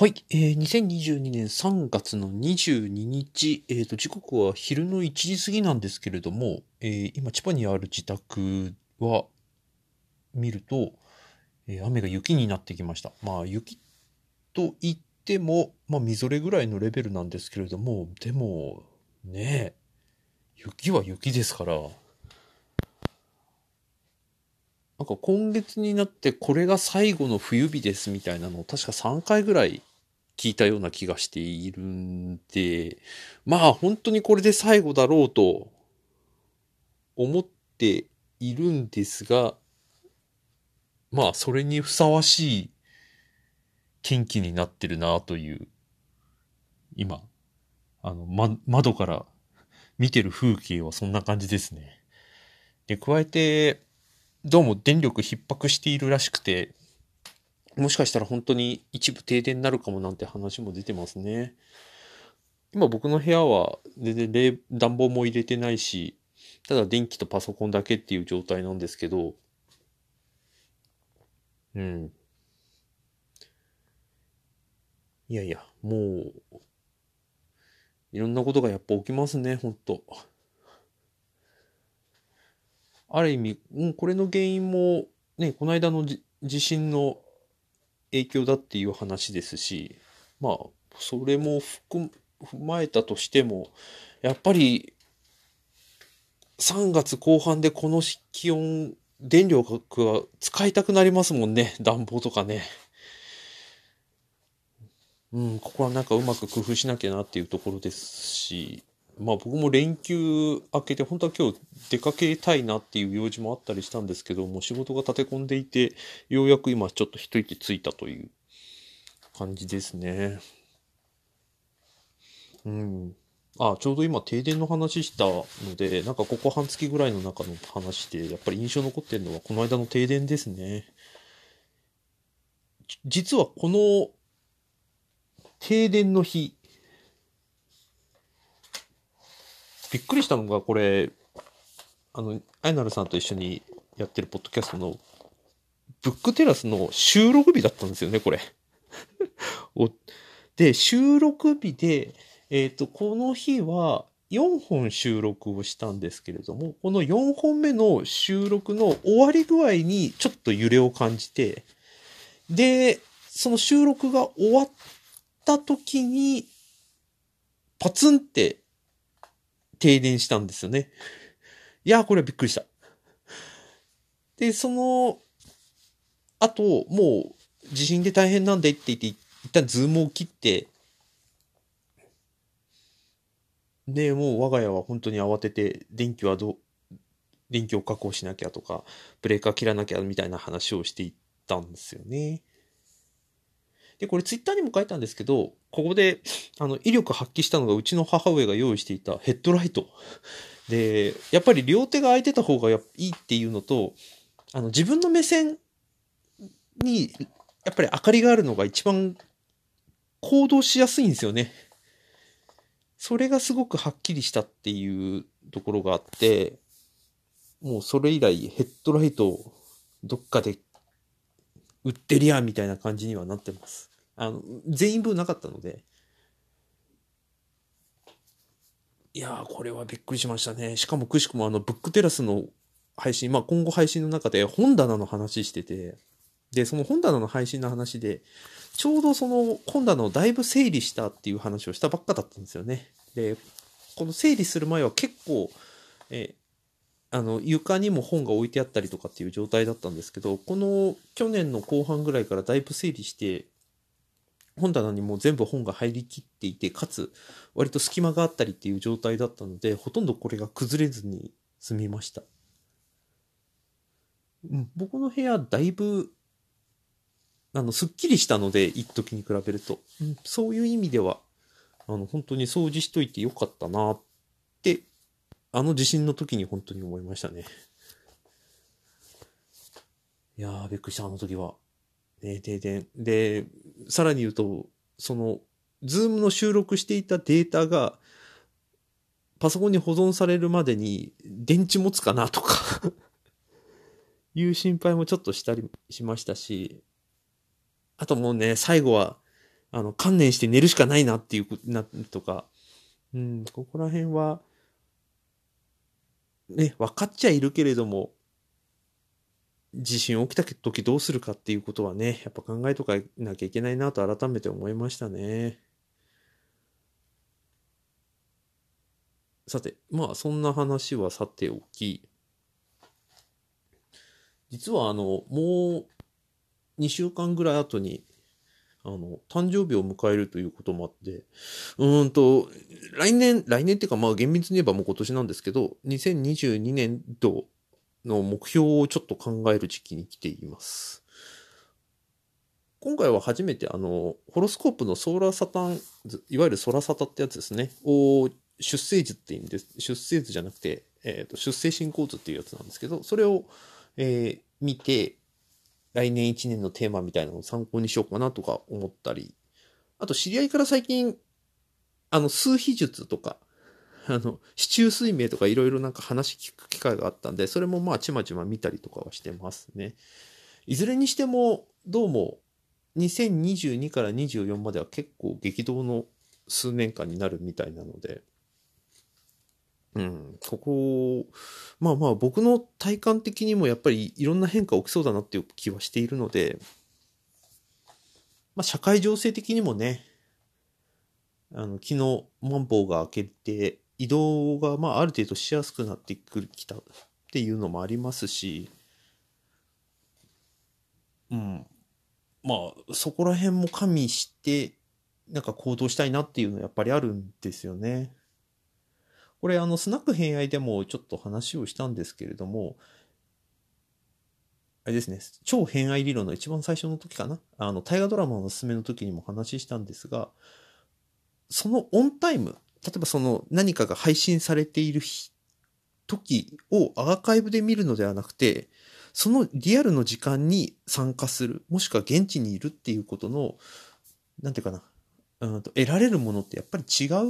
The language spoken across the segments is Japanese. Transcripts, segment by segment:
はい、えー、2022年3月の22日、えーと、時刻は昼の1時過ぎなんですけれども、えー今、千葉にある自宅は、見ると、えー雨が雪になってきました。まあ、雪と言っても、まあ、みぞれぐらいのレベルなんですけれども、でも、ねえ、雪は雪ですから、なんか今月になってこれが最後の冬日ですみたいなのを確か3回ぐらい聞いたような気がしているんで、まあ本当にこれで最後だろうと思っているんですが、まあそれにふさわしい天気になってるなという、今、あの、ま、窓から見てる風景はそんな感じですね。で、加えて、どうも電力逼迫しているらしくて、もしかしたら本当に一部停電になるかもなんて話も出てますね。今僕の部屋は全然冷暖房も入れてないし、ただ電気とパソコンだけっていう状態なんですけど、うん。いやいや、もう、いろんなことがやっぱ起きますね、ほんと。ある意味、うん、これの原因も、ね、この間の地震の影響だっていう話ですし、まあ、それも含踏まえたとしても、やっぱり、3月後半でこの気温、電力は使いたくなりますもんね。暖房とかね。うん、ここはなんかうまく工夫しなきゃなっていうところですし、まあ僕も連休明けて本当は今日出かけたいなっていう用事もあったりしたんですけどもう仕事が立て込んでいてようやく今ちょっと一息ついたという感じですね。うん。あ、ちょうど今停電の話したのでなんかここ半月ぐらいの中の話でやっぱり印象残ってるのはこの間の停電ですね。実はこの停電の日びっくりしたのが、これ、あの、アイナルさんと一緒にやってるポッドキャストの、ブックテラスの収録日だったんですよね、これ。で、収録日で、えっ、と、この日は4本収録をしたんですけれども、この4本目の収録の終わり具合にちょっと揺れを感じて、で、その収録が終わった時に、パツンって停電したんですよね。いやー、これはびっくりした。で、その、あと、もう、地震で大変なんでって言って、一旦ズームを切って、で、もう我が家は本当に慌てて、電気はどう、電気を確保しなきゃとか、ブレーカー切らなきゃみたいな話をしていったんですよね。で、これツイッターにも書いたんですけど、ここで、あの、威力発揮したのがうちの母上が用意していたヘッドライト。で、やっぱり両手が空いてた方がいいっていうのと、あの、自分の目線に、やっぱり明かりがあるのが一番行動しやすいんですよね。それがすごくはっきりしたっていうところがあって、もうそれ以来ヘッドライトをどっかで売ってりゃみたいな感じにはなってます。あの、全員分なかったので。いやー、これはびっくりしましたね。しかもくしくもあの、ブックテラスの配信、まあ今後配信の中で本棚の話してて、で、その本棚の配信の話で、ちょうどその本棚をだいぶ整理したっていう話をしたばっかだったんですよね。で、この整理する前は結構、えあの、床にも本が置いてあったりとかっていう状態だったんですけど、この去年の後半ぐらいからだいぶ整理して、本棚にもう全部本が入りきっていて、かつ、割と隙間があったりっていう状態だったので、ほとんどこれが崩れずに済みました。うん、僕の部屋だいぶ、あの、すっきりしたので、一時に比べると。うん、そういう意味では、あの、本当に掃除しといてよかったなってあの地震の時に本当に思いましたね。いやー、びっくりした、あの時は。ね、停電。で、さらに言うと、その、ズームの収録していたデータが、パソコンに保存されるまでに電池持つかなとか いう心配もちょっとしたりしましたし、あともうね、最後は、あの、観念して寝るしかないなっていう、な、とか、うん、ここら辺は、ね、分かっちゃいるけれども、地震起きた時どうするかっていうことはね、やっぱ考えとかなきゃいけないなと改めて思いましたね。さて、まあそんな話はさておき、実はあの、もう2週間ぐらい後に、あの、誕生日を迎えるということもあって、うんと、来年、来年っていうかまあ厳密に言えばもう今年なんですけど、2022年度の目標をちょっと考える時期に来ています。今回は初めてあの、ホロスコープのソーラーサタン、いわゆるソラサタってやつですね、を出生図って意味です。出生図じゃなくて、え、ー、と、出生進行図っていうやつなんですけど、それを、えー、見て、来年1年のテーマみたいなのを参考にしようかなとか思ったり、あと知り合いから最近、あの、数秘術とか、あの、市中水明とかいろいろなんか話聞く機会があったんで、それもまあちまちま見たりとかはしてますね。いずれにしても、どうも、2022から24までは結構激動の数年間になるみたいなので、うん、ここ、まあまあ僕の体感的にもやっぱりいろんな変化起きそうだなっていう気はしているので、まあ社会情勢的にもね、あの、昨日、マンボウが明けて、移動がまあある程度しやすくなってきたっていうのもありますし、うん。まあ、そこら辺も加味して、なんか行動したいなっていうのはやっぱりあるんですよね。これあのスナック偏愛でもちょっと話をしたんですけれども、あれですね、超偏愛理論の一番最初の時かな？あの、大河ドラマのおすすめの時にも話したんですが、そのオンタイム、例えばその何かが配信されている時をアーカイブで見るのではなくて、そのリアルの時間に参加する、もしくは現地にいるっていうことの、なんていうかな、うんと得られるものってやっぱり違う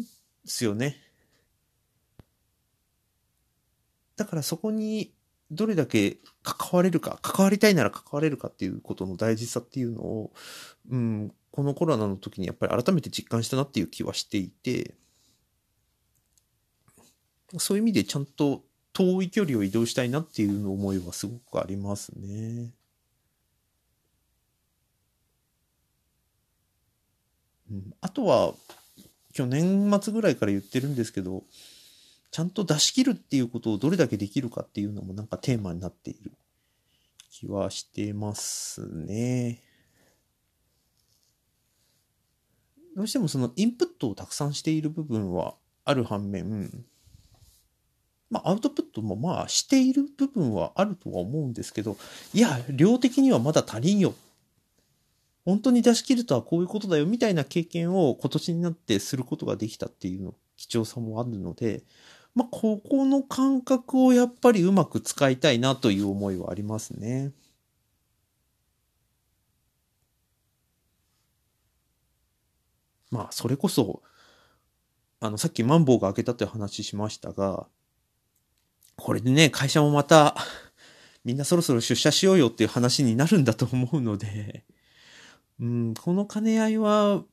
んですよね。だからそこにどれだけ関われるか、関わりたいなら関われるかっていうことの大事さっていうのを、うん、このコロナの時にやっぱり改めて実感したなっていう気はしていて、そういう意味でちゃんと遠い距離を移動したいなっていう思いはすごくありますね。あとは、去年末ぐらいから言ってるんですけど、ちゃんと出し切るっていうことをどれだけできるかっていうのもなんかテーマになっている気はしてますね。どうしてもそのインプットをたくさんしている部分はある反面、まあアウトプットもまあしている部分はあるとは思うんですけど、いや、量的にはまだ足りんよ。本当に出し切るとはこういうことだよみたいな経験を今年になってすることができたっていうの貴重さもあるので、まあ、ここの感覚をやっぱりうまく使いたいなという思いはありますね。まあ、それこそ、あの、さっきマンボウが開けたという話しましたが、これでね、会社もまた、みんなそろそろ出社しようよっていう話になるんだと思うので、うん、この兼ね合いは、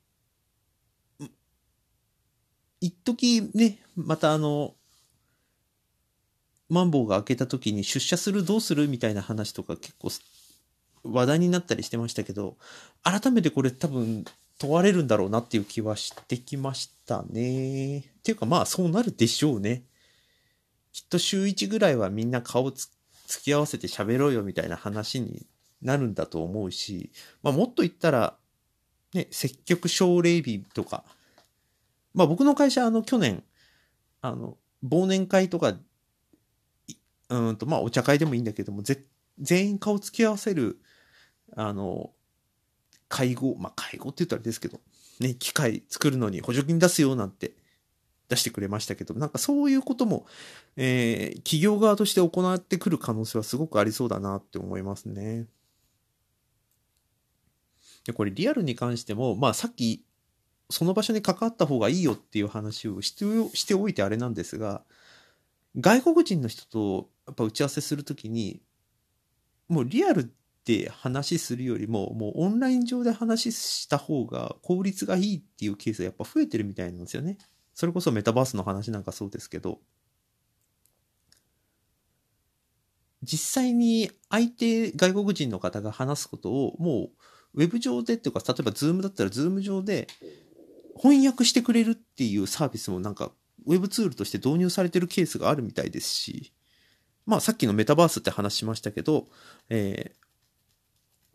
一時ね、またあの、マンボウが開けた時に出社するどうするみたいな話とか結構話題になったりしてましたけど、改めてこれ多分問われるんだろうなっていう気はしてきましたね。っていうかまあそうなるでしょうね。きっと週1ぐらいはみんな顔つ突き合わせて喋ろうよみたいな話になるんだと思うし、まあもっと言ったら、ね、積極奨励日とか、まあ僕の会社あの去年、あの、忘年会とかうんと、まあ、お茶会でもいいんだけども、全員顔つき合わせる、あの、会合、まあ、会合って言ったらあれですけど、ね、機械作るのに補助金出すよなんて出してくれましたけど、なんかそういうことも、えー、企業側として行ってくる可能性はすごくありそうだなって思いますね。で、これリアルに関しても、まあさっき、その場所に関わった方がいいよっていう話をしてしておいてあれなんですが、外国人の人とやっぱ打ち合わせするときに、もうリアルって話するよりも、もうオンライン上で話した方が効率がいいっていうケースがやっぱ増えてるみたいなんですよね。それこそメタバースの話なんかそうですけど、実際に相手外国人の方が話すことをもうウェブ上でっていうか、例えばズームだったらズーム上で翻訳してくれるっていうサービスもなんかウェブツールとして導入されてるケースがあるみたいですし、まあさっきのメタバースって話しましたけど、えー、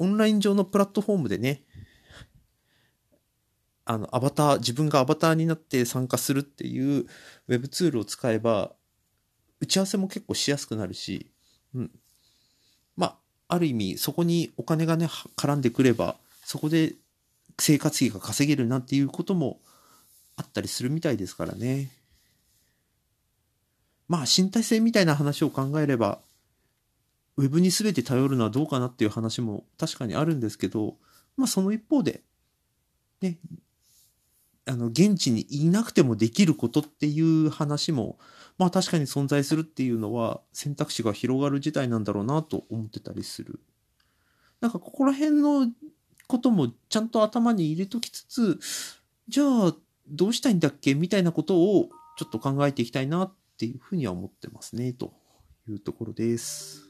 オンライン上のプラットフォームでね、あの、アバター、自分がアバターになって参加するっていうウェブツールを使えば、打ち合わせも結構しやすくなるし、うん。まあ、ある意味、そこにお金がね、絡んでくれば、そこで生活費が稼げるなっていうこともあったりするみたいですからね。まあ、身体性みたいな話を考えれば、ウェブに全て頼るのはどうかなっていう話も確かにあるんですけど、まあその一方で、ね、あの、現地にいなくてもできることっていう話も、まあ確かに存在するっていうのは選択肢が広がる事態なんだろうなと思ってたりする。なんかここら辺のこともちゃんと頭に入れときつつ、じゃあどうしたいんだっけ？みたいなことをちょっと考えていきたいなっていうふうには思ってますね、というところです。